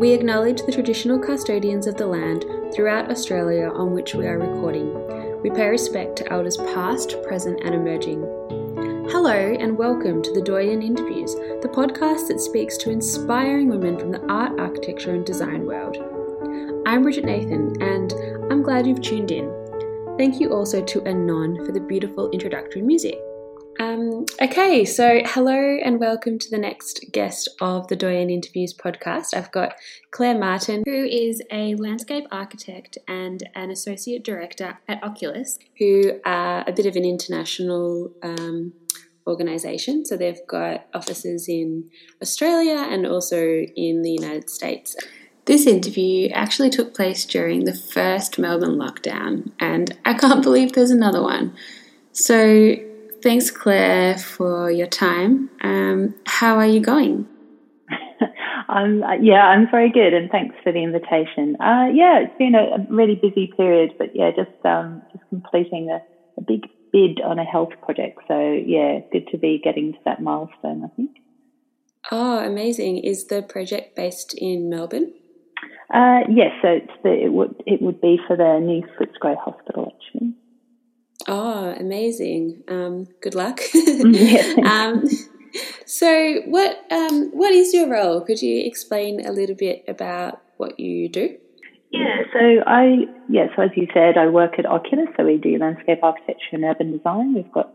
We acknowledge the traditional custodians of the land throughout Australia on which we are recording. We pay respect to elders past, present, and emerging. Hello, and welcome to the Doyen Interviews, the podcast that speaks to inspiring women from the art, architecture, and design world. I'm Bridget Nathan, and I'm glad you've tuned in. Thank you also to Anon for the beautiful introductory music. Um, okay, so hello and welcome to the next guest of the Doyen Interviews podcast. I've got Claire Martin, who is a landscape architect and an associate director at Oculus, who are a bit of an international um, organisation. So they've got offices in Australia and also in the United States. This interview actually took place during the first Melbourne lockdown, and I can't believe there's another one. So Thanks, Claire, for your time. Um, how are you going? I'm yeah, I'm very good, and thanks for the invitation. Uh, yeah, it's been a, a, really busy period, but yeah, just um, just completing a, a, big bid on a health project. So yeah, good to be getting to that milestone. I think. Oh, amazing! Is the project based in Melbourne? Uh, yes, so the, it would it would be for the new Footscray Hospital actually. Oh, amazing! Um, good luck. Um, so, what um, what is your role? Could you explain a little bit about what you do? Yeah, so I yeah, so as you said, I work at Oculus, so we do landscape architecture and urban design. We've got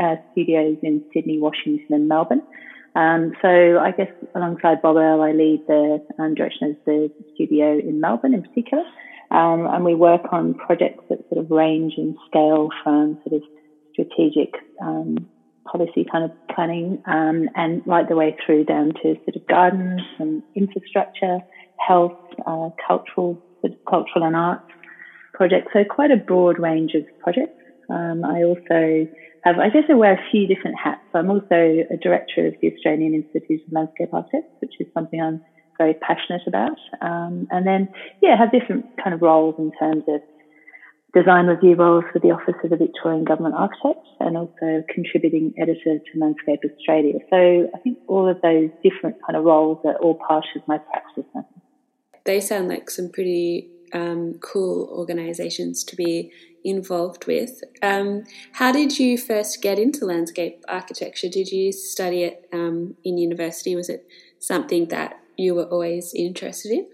uh, studios in Sydney, Washington, and Melbourne. Um, so I guess alongside Bob Earl, I lead the um, direction of the studio in Melbourne in particular. Um, and we work on projects that sort of range in scale from sort of strategic um, policy kind of planning um, and right the way through down to sort of gardens and infrastructure, health, uh, cultural, sort of cultural and arts projects. So quite a broad range of projects. Um, I also have, I guess I wear a few different hats. I'm also a director of the Australian Institute of Landscape Architects, which is something I'm very passionate about. Um, and then, yeah, have different kind of roles in terms of design review roles for the Office of the Victorian Government Architect and also contributing editor to Landscape Australia. So I think all of those different kind of roles are all part of my practice. They sound like some pretty um, cool organisations to be involved with. Um, how did you first get into landscape architecture? Did you study it um, in university? Was it something that you were always interested in?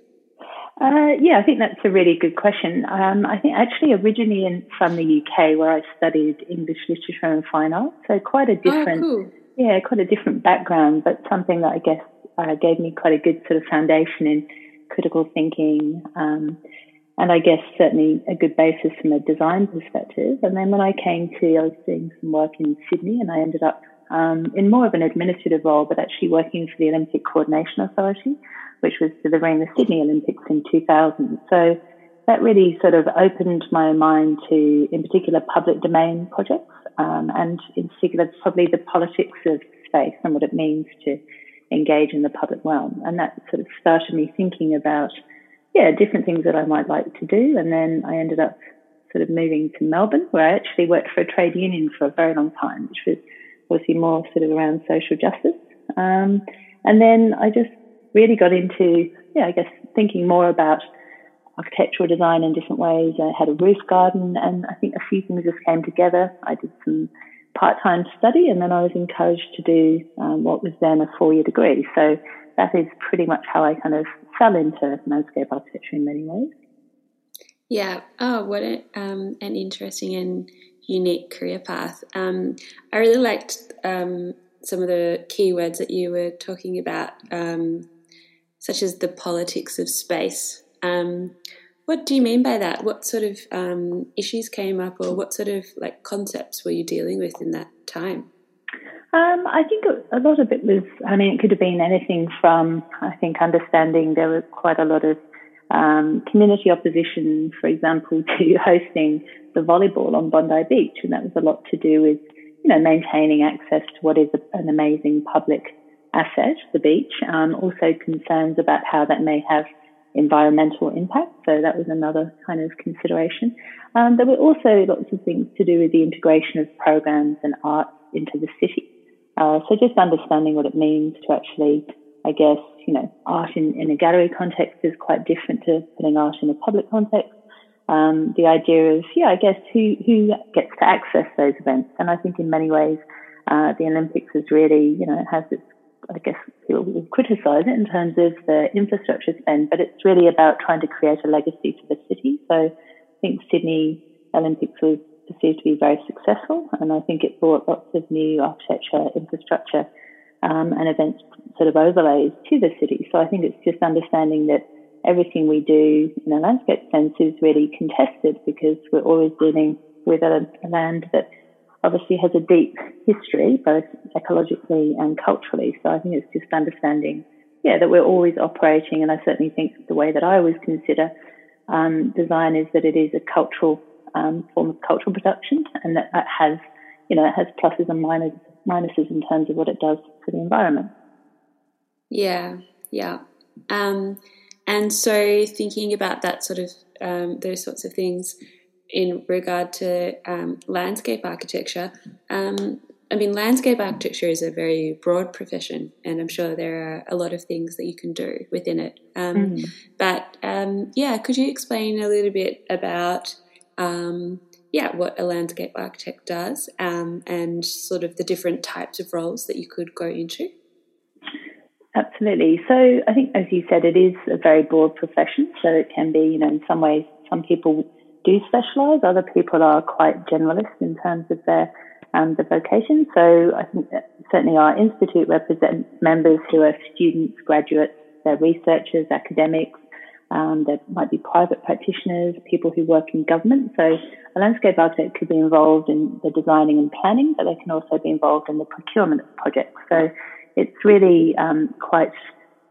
Uh, yeah, I think that's a really good question. Um, I think actually originally in, from the UK where I studied English literature and fine arts, so quite a oh, different, oh, cool. yeah, quite a different background, but something that I guess uh, gave me quite a good sort of foundation in critical thinking, um, and I guess certainly a good basis from a design perspective. And then when I came to, I was doing some work in Sydney, and I ended up um, in more of an administrative role, but actually working for the Olympic Coordination Authority, which was delivering the Sydney Olympics in 2000. So that really sort of opened my mind to, in particular, public domain projects, um, and in particular, probably the politics of space and what it means to engage in the public realm. And that sort of started me thinking about, yeah, different things that I might like to do. And then I ended up sort of moving to Melbourne, where I actually worked for a trade union for a very long time, which was obviously more sort of around social justice. Um, and then I just really got into, yeah, I guess thinking more about architectural design in different ways. I had a roof garden, and I think a few things just came together. I did some part-time study, and then I was encouraged to do um, what was then a four-year degree. So that is pretty much how I kind of fell into landscape architecture in many ways. Yeah. Oh, what a, um, an interesting and unique career path. Um, I really liked um, some of the keywords that you were talking about, um, such as the politics of space. Um, what do you mean by that? What sort of um, issues came up, or what sort of like concepts were you dealing with in that time? Um, I think a lot of it was, I mean, it could have been anything from, I think, understanding there was quite a lot of um, community opposition, for example, to hosting the volleyball on Bondi Beach, and that was a lot to do with you know maintaining access to what is a, an amazing public asset, the beach. Um, also concerns about how that may have environmental impact, so that was another kind of consideration. Um, there were also lots of things to do with the integration of programs and arts into the city. Uh, so just understanding what it means to actually I guess, you know, art in, in a gallery context is quite different to putting art in a public context. Um, the idea of, yeah, I guess who, who gets to access those events. And I think in many ways, uh, the Olympics is really, you know, it has its, I guess people will criticize it in terms of the infrastructure spend, but it's really about trying to create a legacy for the city. So I think Sydney Olympics was perceived to be very successful, and I think it brought lots of new architecture, infrastructure, um, and events sort of overlays to the city. So I think it's just understanding that everything we do in a landscape sense is really contested because we're always dealing with a, a land that obviously has a deep history, both ecologically and culturally. So I think it's just understanding, yeah, that we're always operating. And I certainly think the way that I always consider um, design is that it is a cultural um, form of cultural production, and that, that has, you know, it has pluses and minuses, minuses in terms of what it does for the environment. Yeah, yeah. Um, and so thinking about that sort of um, those sorts of things in regard to um, landscape architecture, um, I mean, landscape architecture is a very broad profession, and I'm sure there are a lot of things that you can do within it. Um, mm. But um, yeah, could you explain a little bit about um, yeah what a landscape architect does um, and sort of the different types of roles that you could go into? Absolutely. So I think, as you said, it is a very broad profession. So it can be, you know, in some ways, some people do specialise. Other people are quite generalist in terms of their um, the vocation. So I think certainly our institute represents members who are students, graduates, they're researchers, academics. Um, there might be private practitioners, people who work in government. So a landscape architect could be involved in the designing and planning, but they can also be involved in the procurement of projects. So it's really um, quite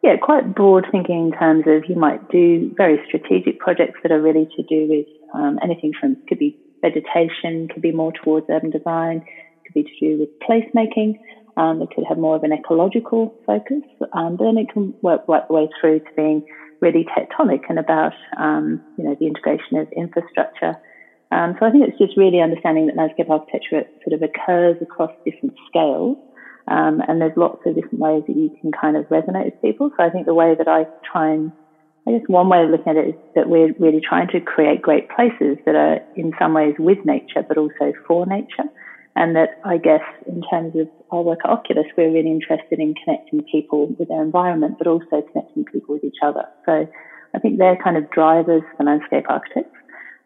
yeah, quite broad thinking in terms of you might do very strategic projects that are really to do with um, anything from could be vegetation, could be more towards urban design, could be to do with placemaking. Um, it could have more of an ecological focus, um, but then it can work right the way through to being really tectonic and about um, you know the integration of infrastructure. Um, so I think it's just really understanding that landscape architecture sort of occurs across different scales um, and there's lots of different ways that you can kind of resonate with people. So I think the way that I try and, I guess one way of looking at it is that we're really trying to create great places that are in some ways with nature, but also for nature. And that I guess in terms of our work at Oculus, we're really interested in connecting people with their environment, but also connecting people with each other. So I think they're kind of drivers for landscape architects.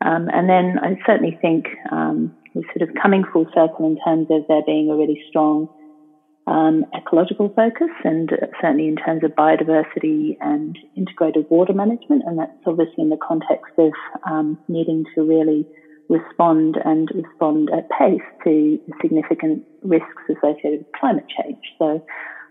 Um, and then I certainly think um, we're sort of coming full circle in terms of there being a really strong um, ecological focus and certainly in terms of biodiversity and integrated water management. And that's obviously in the context of um, needing to really respond and respond at pace to significant risks associated with climate change. So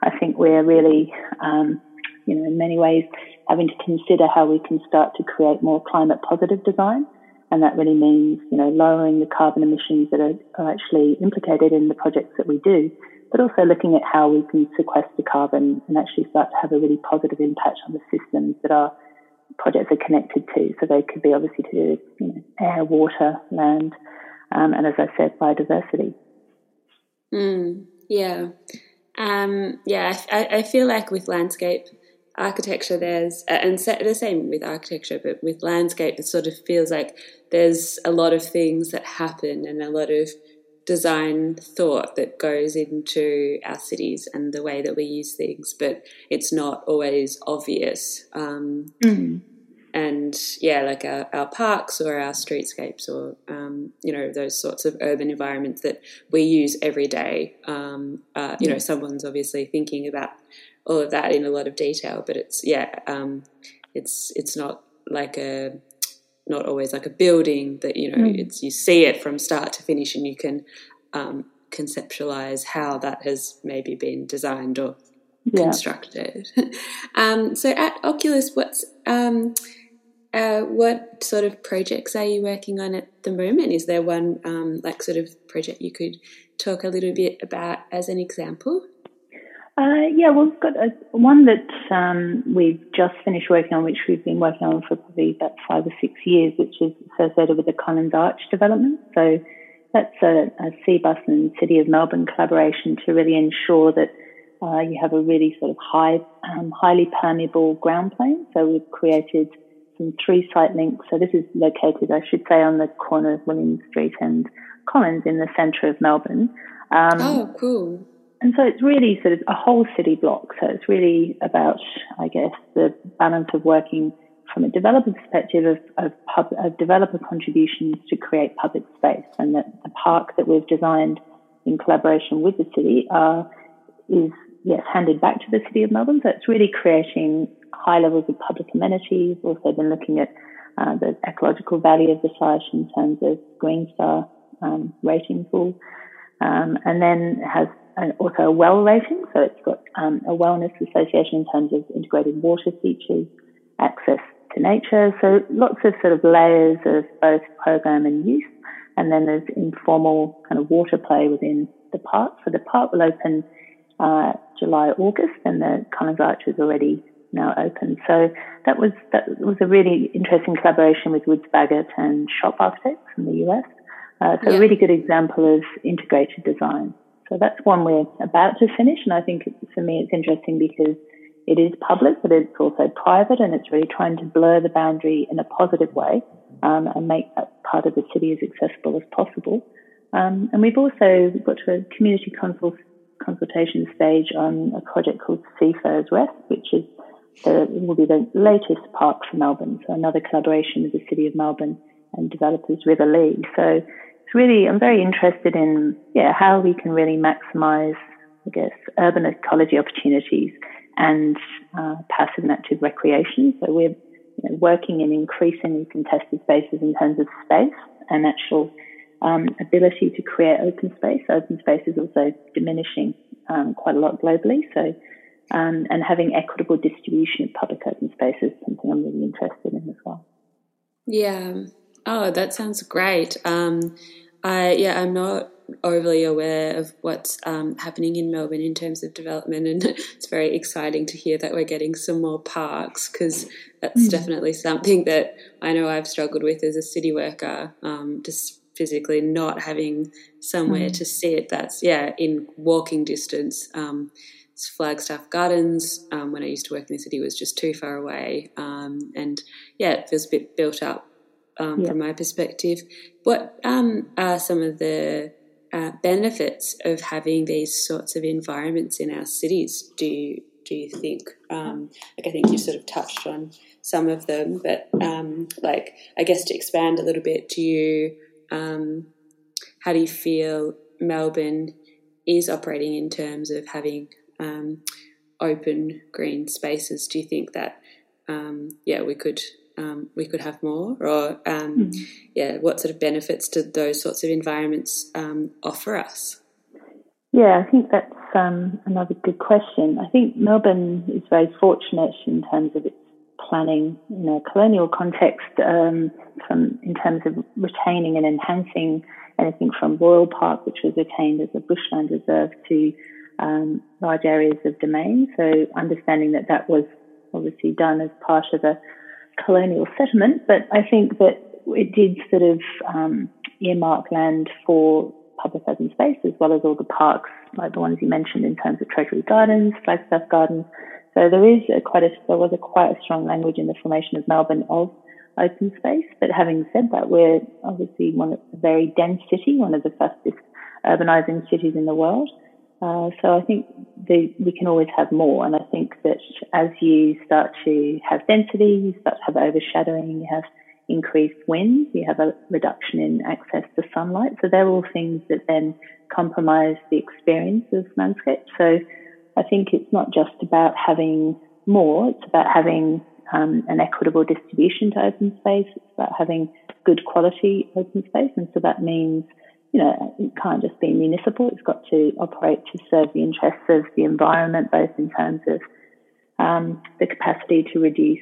I think we're really, um, you know, in many ways having to consider how we can start to create more climate positive design. And that really means, you know, lowering the carbon emissions that are, are actually implicated in the projects that we do but also looking at how we can sequester carbon and actually start to have a really positive impact on the systems that our projects are connected to. So they could be obviously to you know, air, water, land, um, and as I said, biodiversity. Mm, yeah. Um, yeah, I, I, feel like with landscape architecture, there's, and the same with architecture, but with landscape, it sort of feels like there's a lot of things that happen and a lot of design thought that goes into our cities and the way that we use things, but it's not always obvious. Um, mm. And yeah, like our, our, parks or our streetscapes or, um, you know, those sorts of urban environments that we use every day. Um, uh, you know, someone's obviously thinking about all of that in a lot of detail, but it's, yeah, um, it's, it's not like a, not always like a building that you know mm. it's you see it from start to finish and you can um, conceptualize how that has maybe been designed or yeah. constructed. um, so at Oculus, what's um, uh, what sort of projects are you working on at the moment? Is there one um, like sort of project you could talk a little bit about as an example? Uh, yeah, we've got a, one that um, we've just finished working on, which we've been working on for probably about five or six years, which is associated with the Collins Arch development. So that's a, a CBUS and City of Melbourne collaboration to really ensure that uh, you have a really sort of high, um, highly permeable ground plane. So we've created some three site links. So this is located, I should say, on the corner of William Street and Collins in the centre of Melbourne. Um, oh, cool. And so it's really sort of a whole city block. So it's really about, I guess, the balance of working from a developer perspective of, of, pub, of developer contributions to create public space and that the park that we've designed in collaboration with the city uh, is yes handed back to the city of Melbourne. So it's really creating high levels of public amenities. We've Also been looking at uh, the ecological value of the site in terms of Green Star um, rating tool, um, and then has an, also a well rating. So it's got um, a wellness association in terms of integrated water features, access to nature. So lots of sort of layers of both program and use. And then there's informal kind of water play within the park. So the park will open uh, July, August, and the Collins Arch is already now open. So that was that was a really interesting collaboration with Woods Bagot and Shop Architects from the US. Uh, so yeah. a really good example of integrated design. So that's one we're about to finish, and I think for me it's interesting because it is public, but it's also private, and it's really trying to blur the boundary in a positive way um, and make that part of the city as accessible as possible. Um, and we've also got to a community consult- consultation stage on a project called Seafarers Rest, which is the, will be the latest park for Melbourne. So another collaboration with the City of Melbourne and developers Riverlee. So it's really, I'm very interested in, yeah, how we can really maximize, I guess, urban ecology opportunities and uh, passive and active recreation. So we're you know, working in increasingly contested spaces in terms of space and actual um, ability to create open space. Open space is also diminishing um, quite a lot globally. So, um, and having equitable distribution of public open space is something I'm really interested in as well. Yeah. Oh, that sounds great. Um, I yeah, I'm not overly aware of what's um, happening in Melbourne in terms of development, and it's very exciting to hear that we're getting some more parks because that's mm. definitely something that I know I've struggled with as a city worker, um, just physically not having somewhere mm. to sit that's yeah in walking distance. Um, Flagstaff Gardens, um, when I used to work in the city, was just too far away, um, and yeah, it feels a bit built up um, yeah. from my perspective. What um, are some of the uh, benefits of having these sorts of environments in our cities? Do you, do you think? Um, like I think you sort of touched on some of them, but um, like I guess to expand a little bit, do you um, how do you feel Melbourne is operating in terms of having um, open green spaces? Do you think that um, yeah we could um, we could have more, or um, mm. yeah, what sort of benefits do those sorts of environments um, offer us? Yeah, I think that's um, another good question. I think Melbourne is very fortunate in terms of its planning in a colonial context, um, from in terms of retaining and enhancing anything from Royal Park, which was retained as a bushland reserve, to um, large areas of domain. So understanding that that was obviously done as part of a colonial settlement, but I think that it did sort of um, earmark land for public open space as well as all the parks, like the ones you mentioned in terms of Treasury Gardens, Flagstaff Gardens. So there is a quite a there was a quite a strong language in the formation of Melbourne of open space. But having said that, we're obviously one of a very dense city, one of the fastest urbanizing cities in the world. Uh, so I think the, we can always have more. And I think that as you start to have density, you start to have overshadowing, you have increased winds, you have a reduction in access to sunlight. So they're all things that then compromise the experience of landscape. So I think it's not just about having more, it's about having um, an equitable distribution to open space. It's about having good quality open space. And so that means you know, it can't just be municipal. It's got to operate to serve the interests of the environment, both in terms of um, the capacity to reduce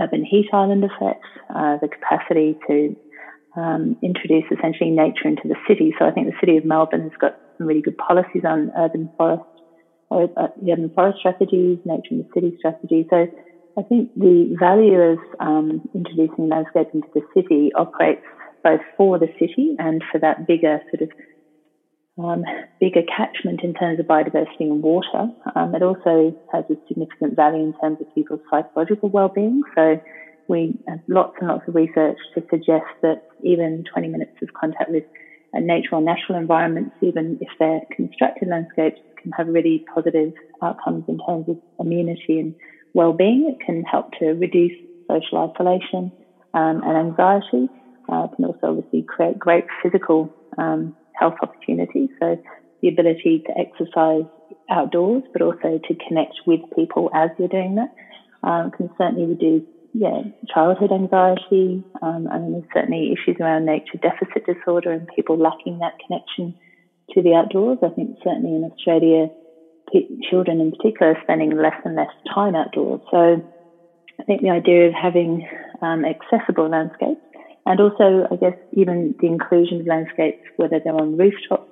urban heat island effects, uh, the capacity to um, introduce essentially nature into the city. So I think the city of Melbourne has got some really good policies on urban forest, or, uh, urban forest strategies, nature in the city strategy. So I think the value of um, introducing landscape into the city operates both for the city and for that bigger sort of um, bigger catchment in terms of biodiversity and water. Um, it also has a significant value in terms of people's psychological well-being. So we have lots and lots of research to suggest that even 20 minutes of contact with nature or natural environments, even if they're constructed landscapes, can have really positive outcomes in terms of immunity and well-being. It can help to reduce social isolation um, and anxiety. Uh, can also obviously create great physical um, health opportunities. So the ability to exercise outdoors, but also to connect with people as you're doing that, um, can certainly reduce yeah, childhood anxiety. Um, mean, there's certainly issues around nature deficit disorder and people lacking that connection to the outdoors. I think certainly in Australia, children in particular are spending less and less time outdoors. So I think the idea of having um, accessible landscapes and also, I guess, even the inclusion of landscapes, whether they're on rooftops,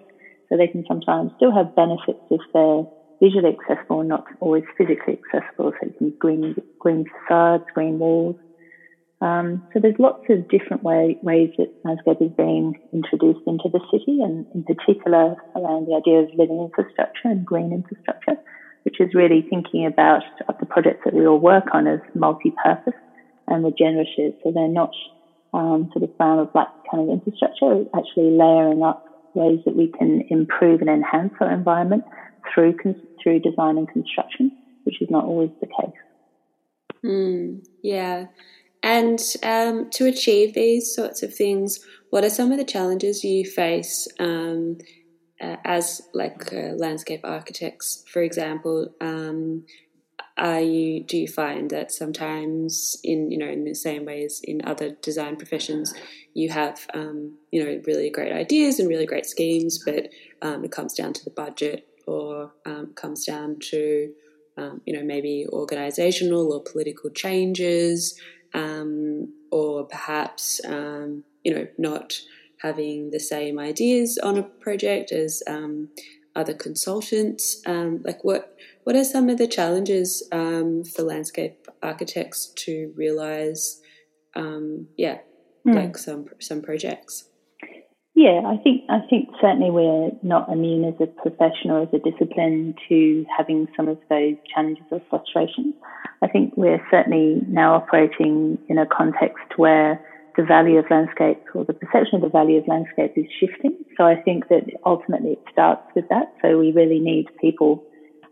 so they can sometimes still have benefits if they're visually accessible and not always physically accessible. So you can green, green facades, green walls. Um, so there's lots of different way, ways that landscape is being introduced into the city, and in particular around the idea of living infrastructure and green infrastructure, which is really thinking about the projects that we all work on as multi-purpose and regenerative. So they're not um, sort of or black kind of infrastructure, actually layering up ways that we can improve and enhance our environment through through design and construction, which is not always the case. Mm, yeah. And um, to achieve these sorts of things, what are some of the challenges you face um, uh, as like uh, landscape architects, for example? Um, are you do you find that sometimes in you know in the same way as in other design professions you have um, you know really great ideas and really great schemes but um, it comes down to the budget or um, comes down to um, you know maybe organizational or political changes um, or perhaps um, you know not having the same ideas on a project as other consultants. Like what what are some of the challenges um, for landscape architects to realize, um, yeah, mm. like some some projects? Yeah, I think I think certainly we're not immune as a profession or as a discipline to having some of those challenges or frustrations. I think we're certainly now operating in a context where the value of landscape or the perception of the value of landscape is shifting. So I think that ultimately it starts with that. So we really need people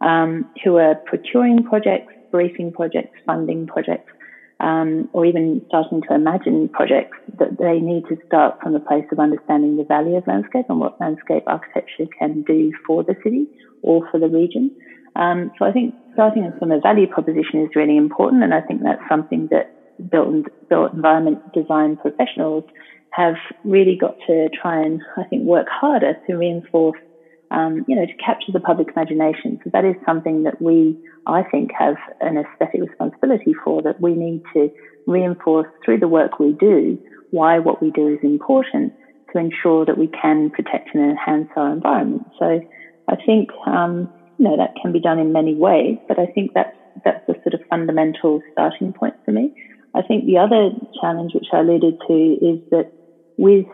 um, who are procuring projects, briefing projects, funding projects, um, or even starting to imagine projects that they need to start from the place of understanding the value of landscape and what landscape architecture can do for the city or for the region. Um, so I think starting from a value proposition is really important, and I think that's something that built, built environment design professionals have really got to try and I think work harder to reinforce um, you know, to capture the public imagination. So that is something that we, I think, have an aesthetic responsibility for, that we need to reinforce through the work we do why what we do is important to ensure that we can protect and enhance our environment. So I think, um, you know, that can be done in many ways, but I think that's, that's the sort of fundamental starting point for me. I think the other challenge, which I alluded to, is that with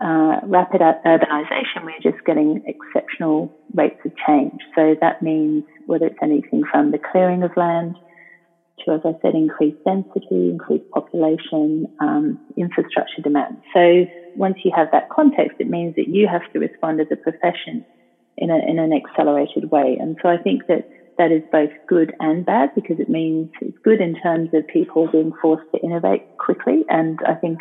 uh, rapid urbanisation, we're just getting exceptional rates of change. So that means whether it's anything from the clearing of land to, as I said, increased density, increased population, um, infrastructure demand. So once you have that context, it means that you have to respond as a profession in, a, in an accelerated way. And so I think that that is both good and bad because it means it's good in terms of people being forced to innovate quickly. And I think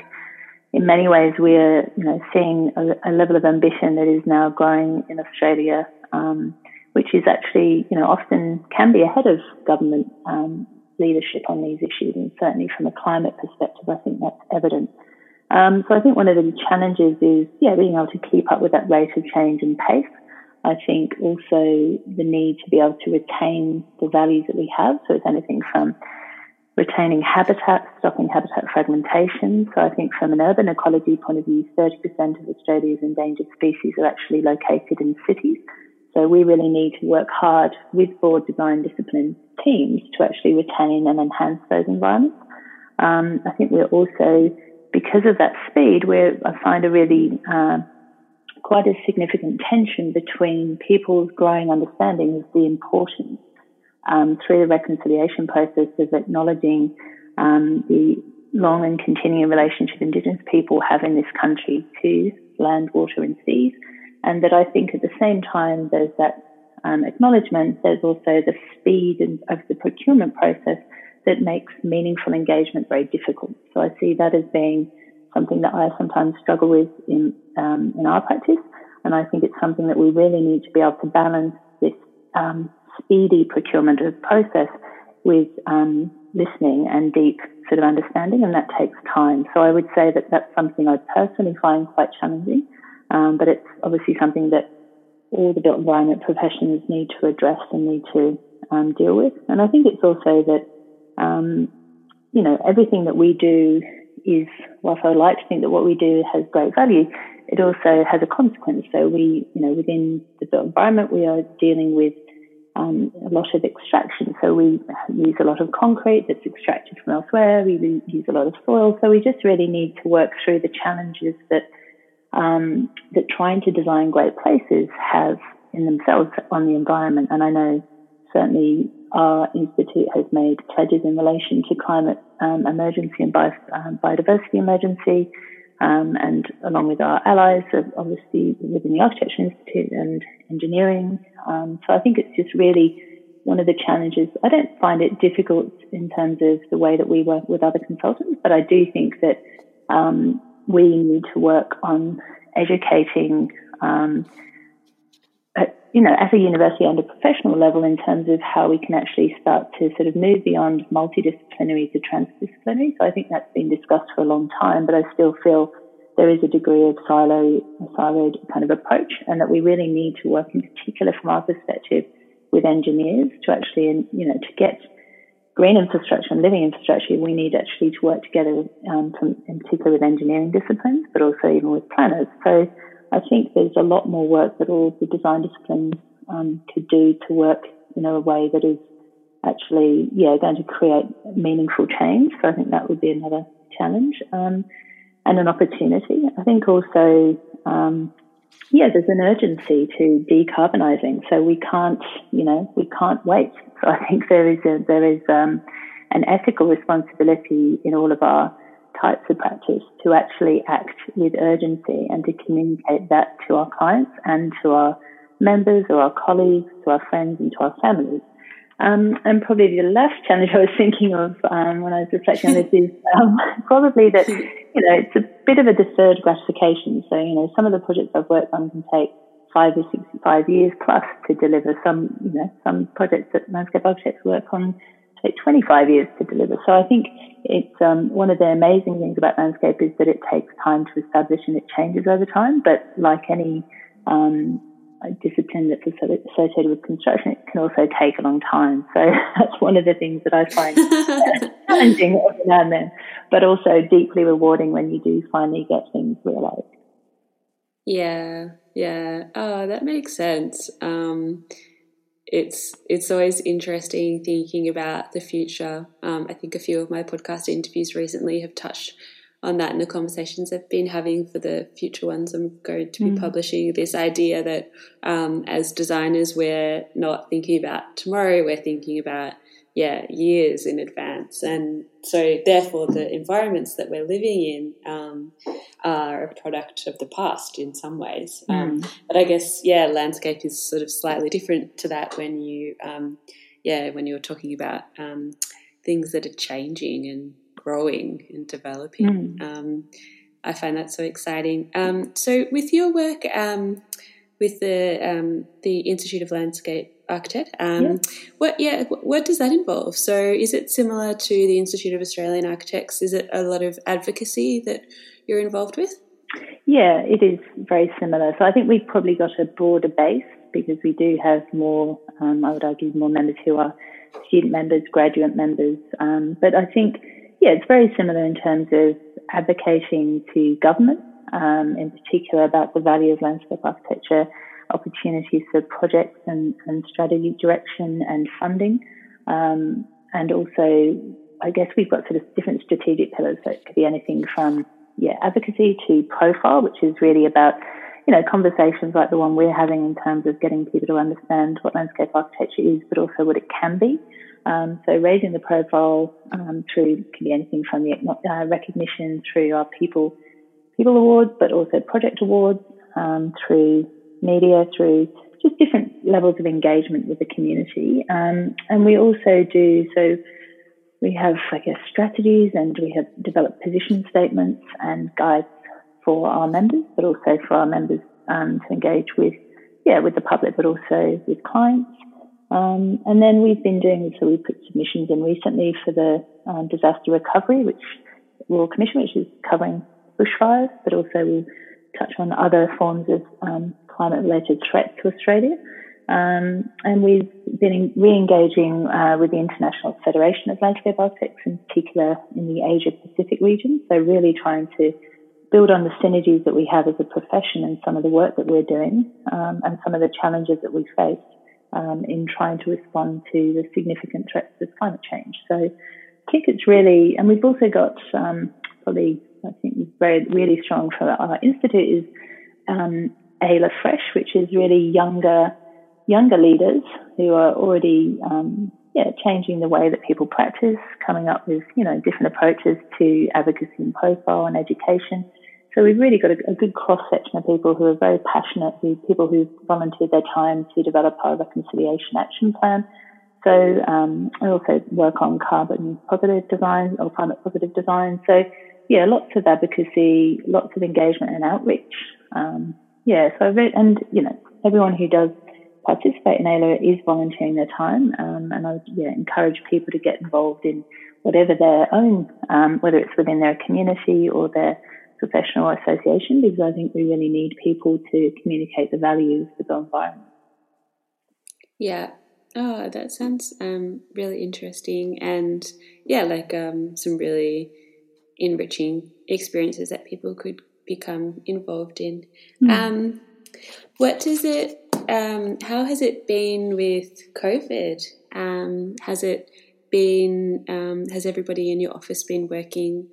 in many ways, we're you know seeing a, a, level of ambition that is now growing in Australia, um, which is actually you know often can be ahead of government um, leadership on these issues, and certainly from a climate perspective, I think that's evident. Um, so I think one of the challenges is yeah being able to keep up with that rate of change and pace. I think also the need to be able to retain the values that we have. So it's anything from retaining habitat, stopping habitat fragmentation. So I think from an urban ecology point of view, 30% of Australia's endangered species are actually located in cities. So we really need to work hard with board design discipline teams to actually retain and enhance those environments. Um, I think we're also, because of that speed, we're, I find a really uh, quite a significant tension between people's growing understanding of the importance um, through the reconciliation process of acknowledging um, the long and continuing relationship Indigenous people have in this country to land, water, and seas. And that I think at the same time there's that um, acknowledgement, there's also the speed of the procurement process that makes meaningful engagement very difficult. So I see that as being something that I sometimes struggle with in um, in our practice, and I think it's something that we really need to be able to balance this um, speedy procurement of process with um, listening and deep sort of understanding, and that takes time. So I would say that that's something I personally find quite challenging, um, but it's obviously something that all the built environment professions need to address and need to um, deal with. And I think it's also that, um, you know, everything that we do is, whilst I would like to think that what we do has great value, it also has a consequence. So we, you know, within the built environment, we are dealing with um, a lot of extraction. So we use a lot of concrete that's extracted from elsewhere. We use a lot of soil. So we just really need to work through the challenges that um, that trying to design great places have in themselves on the environment. And I know certainly our institute has made pledges in relation to climate um, emergency and bi- um, biodiversity emergency. Um, and along with our allies, obviously within the Architecture Institute and engineering. Um, so I think it's just really one of the challenges. I don't find it difficult in terms of the way that we work with other consultants, but I do think that um, we need to work on educating, um, at, you know, at a university and a professional level in terms of how we can actually start to sort of move beyond multidisciplinary to transdisciplinary. So I think that's been discussed for a long time, but I still feel there is a degree of silo, siloed kind of approach, and that we really need to work in particular from our perspective with engineers to actually, you know, to get green infrastructure and living infrastructure, we need actually to work together, um, from, in particular with engineering disciplines, but also even with planners. So I think there's a lot more work that all the design disciplines um, could do to work in a way that is actually, yeah, going to create meaningful change. So I think that would be another challenge um, and an opportunity. I think also, um, yeah, there's an urgency to decarbonising. So we can't, you know, we can't wait. So I think there is a, there is um, an ethical responsibility in all of our types of practice to actually act with urgency and to communicate that to our clients and to our members or our colleagues, to our friends and to our families. Um, and probably the last challenge I was thinking of um, when I was reflecting on this is um, probably that, you know, it's a bit of a deferred gratification. So, you know, some of the projects I've worked on can take five or six, five years plus to deliver. Some, you know, some projects that landscape architects work on take 25 years to deliver. So I think it's um, one of the amazing things about landscape is that it takes time to establish and it changes over time. But like any um, discipline that's associated with construction, it can also take a long time. So that's one of the things that I find challenging every now and then, but also deeply rewarding when you do finally get things realized. Yeah, yeah. Oh, that makes sense. Um, it's it's always interesting thinking about the future. Um, I think a few of my podcast interviews recently have touched on that in the conversations I've been having for the future ones I'm going to be mm. publishing. This idea that um, as designers, we're not thinking about tomorrow, we're thinking about yeah years in advance, and so therefore the environments that we're living in um, are a product of the past in some ways. Mm. Um, but I guess yeah, landscape is sort of slightly different to that when you um, yeah when you're talking about um, things that are changing and growing and developing. Mm. Um, I find that so exciting. Um, so, with your work um, with the um, the Institute of Landscape Architect, um, yeah. what yeah, what does that involve? So, is it similar to the Institute of Australian Architects? Is it a lot of advocacy that you're involved with? Yeah, it is very similar. So, I think we've probably got a broader base because we do have more. Um, I would argue more members who are student members, graduate members. but I think yeah, it's very similar in terms of advocating to government, um, in particular about the value of landscape architecture, opportunities for projects and, and strategy direction and funding. Um, and also, I guess we've got sort of different strategic pillars. So it could be anything from yeah, advocacy to profile, which is really about you know, conversations like the one we're having in terms of getting people to understand what landscape architecture is, but also what it can be. Um, so raising the profile um, through can be anything from the uh, recognition through our people people awards, but also project awards um, through media, through just different levels of engagement with the community. Um, and we also do so. We have, I guess, strategies, and we have developed position statements and guides for our members, but also for our members um, to engage with, yeah, with the public, but also with clients. Um, and then we've been doing, so we put submissions in recently for the um, disaster recovery, which Royal Commission, which is covering bushfires, but also we'll touch on other forms of um, climate related threats to Australia. Um, and we've been re engaging uh, with the International Federation of Landscape Architects, in particular in the Asia Pacific region. So, really trying to build on the synergies that we have as a profession and some of the work that we're doing um, and some of the challenges that we face um, in trying to respond to the significant threats of climate change. So I think it's really, and we've also got um, probably, I think, very really strong for our institute is um, AILA Fresh, which is really younger younger leaders who are already um, yeah, changing the way that people practice, coming up with you know different approaches to advocacy and profile and education. So we've really got a, a good cross section of people who are very passionate, who people who volunteered their time to develop our reconciliation action plan. So um, I also work on carbon positive design or climate positive design. So yeah, lots of advocacy, lots of engagement and outreach. Um, yeah, so and you know everyone who does participate in AILA is volunteering their time, um, and I yeah, encourage people to get involved in whatever their own, um, whether it's within their community or their professional association because I think we really need people to communicate the values of the environment. Yeah. Oh, that sounds um, really interesting, and yeah, like um, some really enriching experiences that people could become involved in. Mm. Um, what does it? Um, how has it been with COVID? Um, has it been? Um, has everybody in your office been working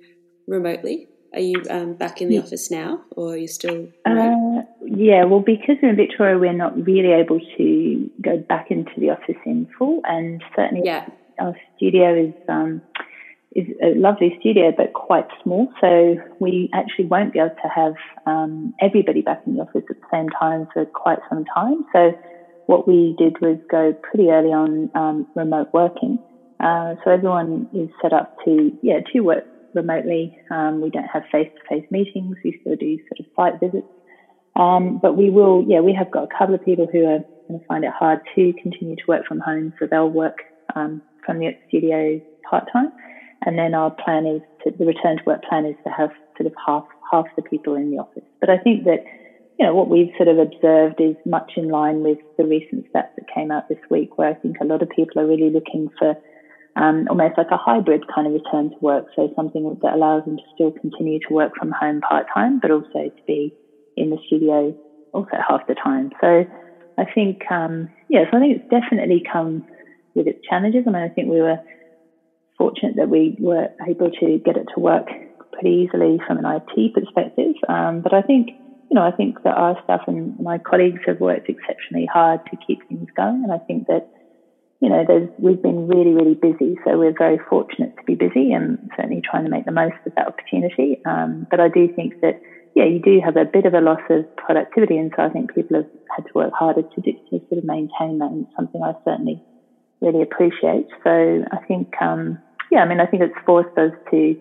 remotely? Are you um, back in the office now, or are you still? Uh, yeah, well, because we're in Victoria, we're not really able to go back into the office in full, and certainly yeah. our studio is um, is a lovely studio, but quite small. So we actually won't be able to have um, everybody back in the office at the same time for quite some time. So what we did was go pretty early on um, remote working. Uh, so everyone is set up to yeah to work remotely. Um, we don't have face-to-face meetings. We still do sort of site visits. Um, but we will, yeah, we have got a couple of people who are going to find it hard to continue to work from home, so they'll work um, from the studio part time. And then our plan is to, the return to work plan is to have sort of half half the people in the office. But I think that you know what we've sort of observed is much in line with the recent stats that came out this week, where I think a lot of people are really looking for um, almost like a hybrid kind of return to work. So something that allows them to still continue to work from home part time, but also to be in the studio also half the time. So I think, um, yeah, so I think it's definitely come with its challenges. I mean, I think we were fortunate that we were able to get it to work pretty easily from an IT perspective. Um, but I think, you know, I think that our staff and my colleagues have worked exceptionally hard to keep things going. And I think that you know, we've been really, really busy. So we're very fortunate to be busy and certainly trying to make the most of that opportunity. Um, but I do think that, yeah, you do have a bit of a loss of productivity. And so I think people have had to work harder to, do, to sort of maintain that. And something I certainly really appreciate. So I think, um, yeah, I mean, I think it's forced us to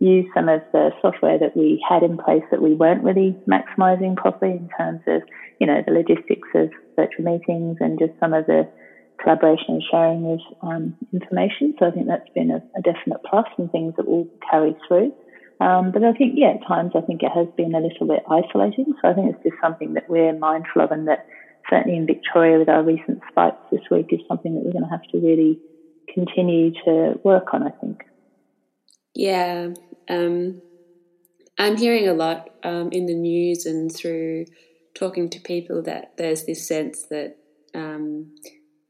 use some of the software that we had in place that we weren't really maximizing properly in terms of, you know, the logistics of virtual meetings and just some of the collaboration and sharing of um, information. So I think that's been a, a, definite plus and things that will carry through. Um, but I think, yeah, at times I think it has been a little bit isolating. So I think it's just something that we're mindful of and that certainly in Victoria with our recent spikes this week is something that we're going to have to really continue to work on, I think. Yeah. Um, I'm hearing a lot um, in the news and through talking to people that there's this sense that um,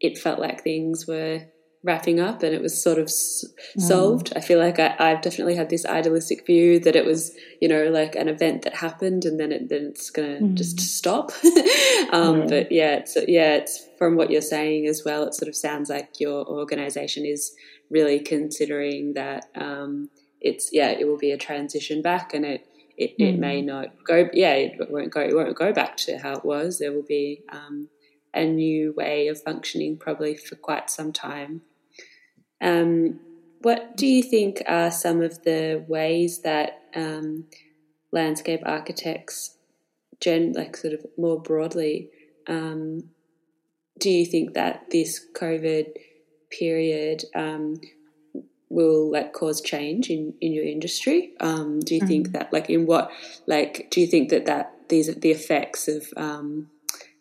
it felt like things were wrapping up and it was sort of s- mm. solved. I feel like I, have definitely had this idealistic view that it was, you know, like an event that happened and then it, then it's going to mm. just stop. um. But yeah, it's yeah, it's from what you're saying as well. It sort of sounds like your organisation is really considering that um, it's yeah, it will be a transition back and it. It, mm. it may not go. Yeah, it won't go. It won't go back to how it was. There will be um, a new way of functioning probably for quite some time. Um, what do you think are some of the ways that um, landscape architects, gen like sort of more broadly, um, do you think that this COVID period um, will like cause change in, in your industry? Um, do you mm-hmm. think that like in what like do you think that that these are the effects of um,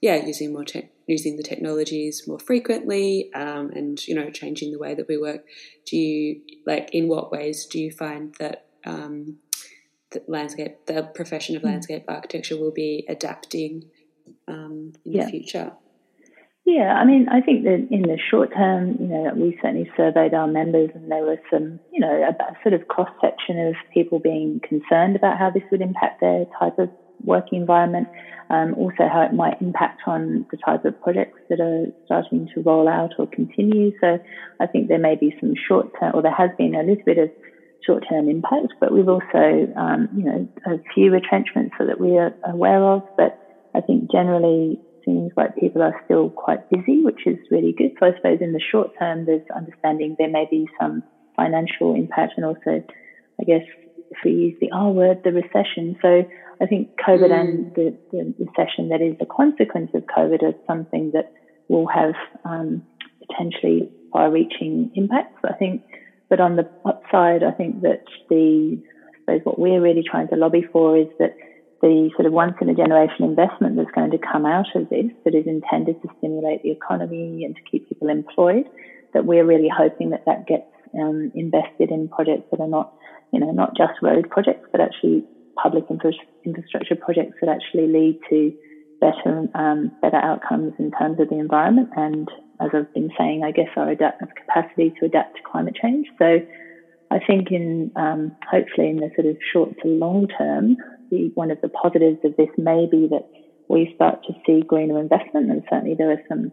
yeah using more tech using the technologies more frequently um, and you know changing the way that we work do you like in what ways do you find that um, the landscape the profession of hmm. landscape architecture will be adapting um, in yeah. the future yeah, I mean, I think that in the short term, you know, we certainly surveyed our members, and there was some, you know, a, a sort of cross section of people being concerned about how this would impact their type of working environment, um, also how it might impact on the type of projects that are starting to roll out or continue. So I think there may be some short term, or there has been a little bit of short term impact, but we've also, um, you know, a few retrenchments so that we are aware of. But I think generally seems like people are still quite busy, which is really good. So I suppose in the short term, there's understanding there may be some financial impact and also, I guess, if we use the R word, the recession. So I think COVID mm. and the, the, recession that is a consequence of COVID is something that will have um, potentially far-reaching impacts. I think, but on the upside, I think that the I suppose what we're really trying to lobby for is that the sort of once in a generation investment that's going to come out of this that is intended to stimulate the economy and to keep people employed, that we're really hoping that that gets um, invested in projects that are not, you know, not just road projects, but actually public infrastructure projects that actually lead to better um, better outcomes in terms of the environment and, as I've been saying, I guess our adapt- capacity to adapt to climate change. So, I think in um, hopefully in the sort of short to long term, the, one of the positives of this may be that we start to see greener investment, and certainly there are some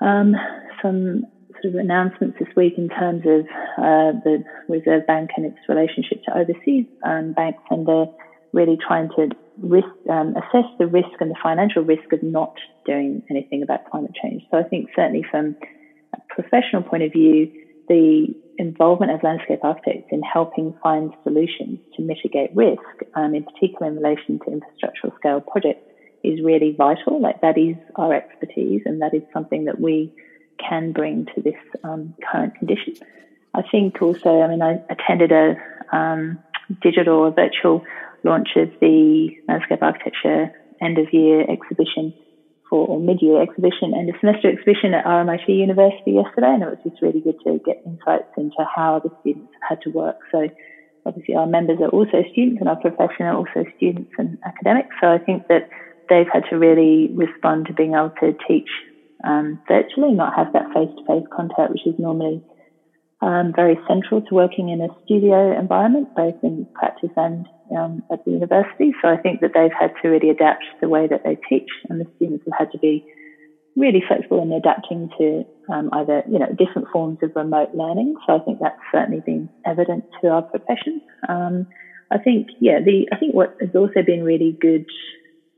um, some sort of announcements this week in terms of uh, the Reserve Bank and its relationship to overseas um, banks, and they're really trying to risk, um, assess the risk and the financial risk of not doing anything about climate change. So I think certainly from a professional point of view, the involvement of landscape architects in helping find solutions to mitigate risk, um, in particular in relation to infrastructural scale projects, is really vital. Like that is our expertise, and that is something that we can bring to this um, current condition. I think also, I mean, I attended a um, digital or virtual launch of the landscape architecture end of year exhibition for or mid year exhibition and a semester exhibition at RMIT University yesterday, and it was just really good to get insights into how the students had to work. So obviously our members are also students and our profession are also students and academics. So I think that they've had to really respond to being able to teach um, virtually, not have that face-to-face contact, which is normally um, very central to working in a studio environment, both in practice and um, at the university. So I think that they've had to really adapt the way that they teach, and the students have had to be really flexible in adapting to um, either you know different forms of remote learning. So I think that's certainly been evident to our profession. Um, I think yeah, the I think what has also been really good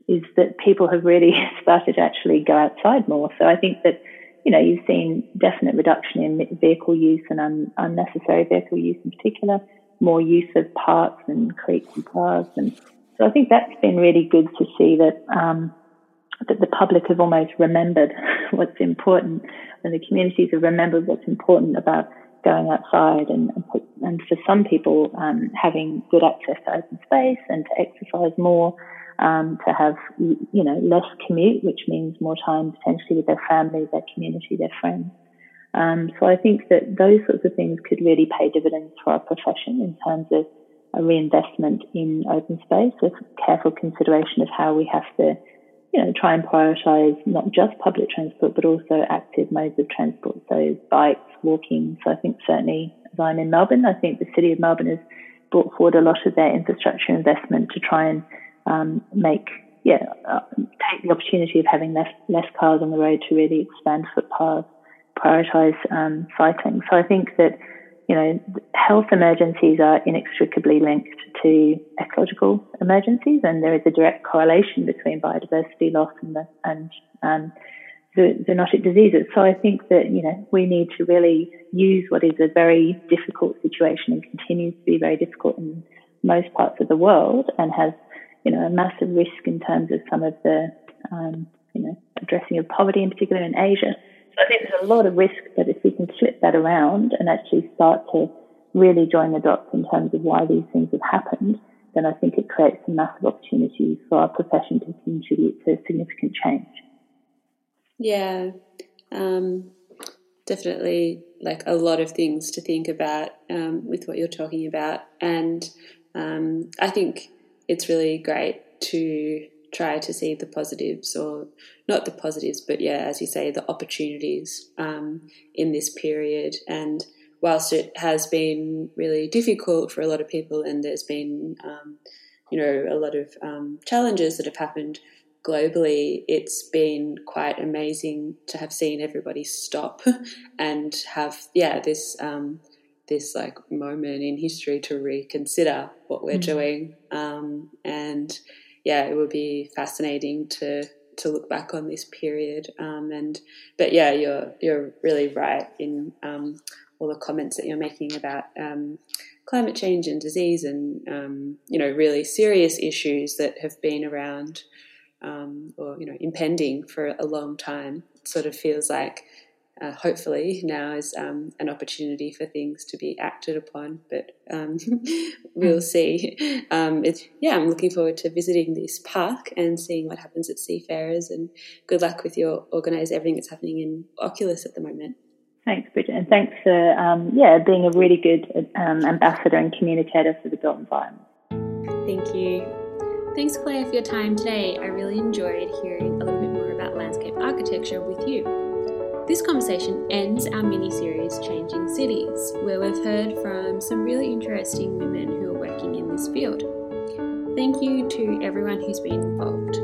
is that people have really started to actually go outside more. So I think that, you know, you've seen definite reduction in vehicle use and un- unnecessary vehicle use in particular, more use of parks and creeks and paths. And so I think that's been really good to see that, um, that the public have almost remembered what's important and the communities have remembered what's important about going outside and, and, for some people, um, having good access to open space and to exercise more um, to have, you know, less commute, which means more time potentially with their family, their community, their friends. Um, so I think that those sorts of things could really pay dividends for our profession in terms of a reinvestment in open space with careful consideration of how we have to, you know, try and prioritise not just public transport, but also active modes of transport, so bikes, walking. So I think certainly as I'm in Melbourne, I think the City of Melbourne has brought forward a lot of their infrastructure investment to try and um, make, yeah, uh, take the opportunity of having less, less cars on the road to really expand footpaths, prioritise um, cycling. So I think that you know, health emergencies are inextricably linked to ecological emergencies, and there is a direct correlation between biodiversity loss and the, and um, zoonotic diseases. So I think that you know we need to really use what is a very difficult situation and continues to be very difficult in most parts of the world, and has you know a massive risk in terms of some of the um, you know addressing of poverty, in particular in Asia so I think there's a lot of risk, but if we can flip that around and actually start to really join the dots in terms of why these things have happened, then I think it creates some massive opportunities for our profession to contribute to significant change. Yeah, um, definitely like a lot of things to think about um, with what you're talking about. And um, I think it's really great to try to see the positives or not the positives, but yeah, as you say, the opportunities um, in this period. And whilst it has been really difficult for a lot of people, and there's been, um, you know, a lot of um, challenges that have happened globally, it's been quite amazing to have seen everybody stop and have, yeah, this um, this like moment in history to reconsider what we're mm-hmm. doing um, and yeah, it would be fascinating to to look back on this period. Um, and but yeah, you're you're really right in um, all the comments that you're making about um, climate change and disease, and um, you know, really serious issues that have been around um, or you know impending for a long time. It sort of feels like uh, hopefully now is um, an opportunity for things to be acted upon. But um, we'll hmm. see. Um, it's, yeah, I'm looking forward to visiting this park and seeing what happens at Seafarers. And good luck with your organise everything that's happening in Oculus at the moment. Thanks, Bridget, and thanks for um, yeah being a really good um, ambassador and communicator for the built environment. Thank you. Thanks, Claire, for your time today. I really enjoyed hearing a little bit more about landscape architecture with you. This conversation ends our mini series Changing Cities, where we've heard from some really interesting women who are working in this field. Thank you to everyone who's been involved.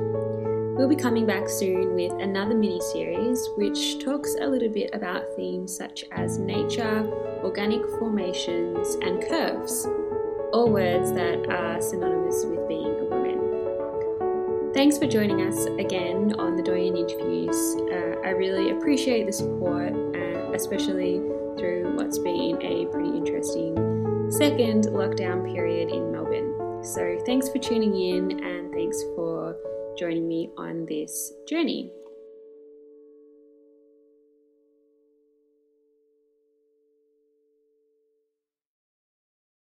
We'll be coming back soon with another mini series which talks a little bit about themes such as nature, organic formations, and curves, all words that are synonymous with being. Thanks for joining us again on the Doyen interviews. Uh, I really appreciate the support, uh, especially through what's been a pretty interesting second lockdown period in Melbourne. So, thanks for tuning in and thanks for joining me on this journey.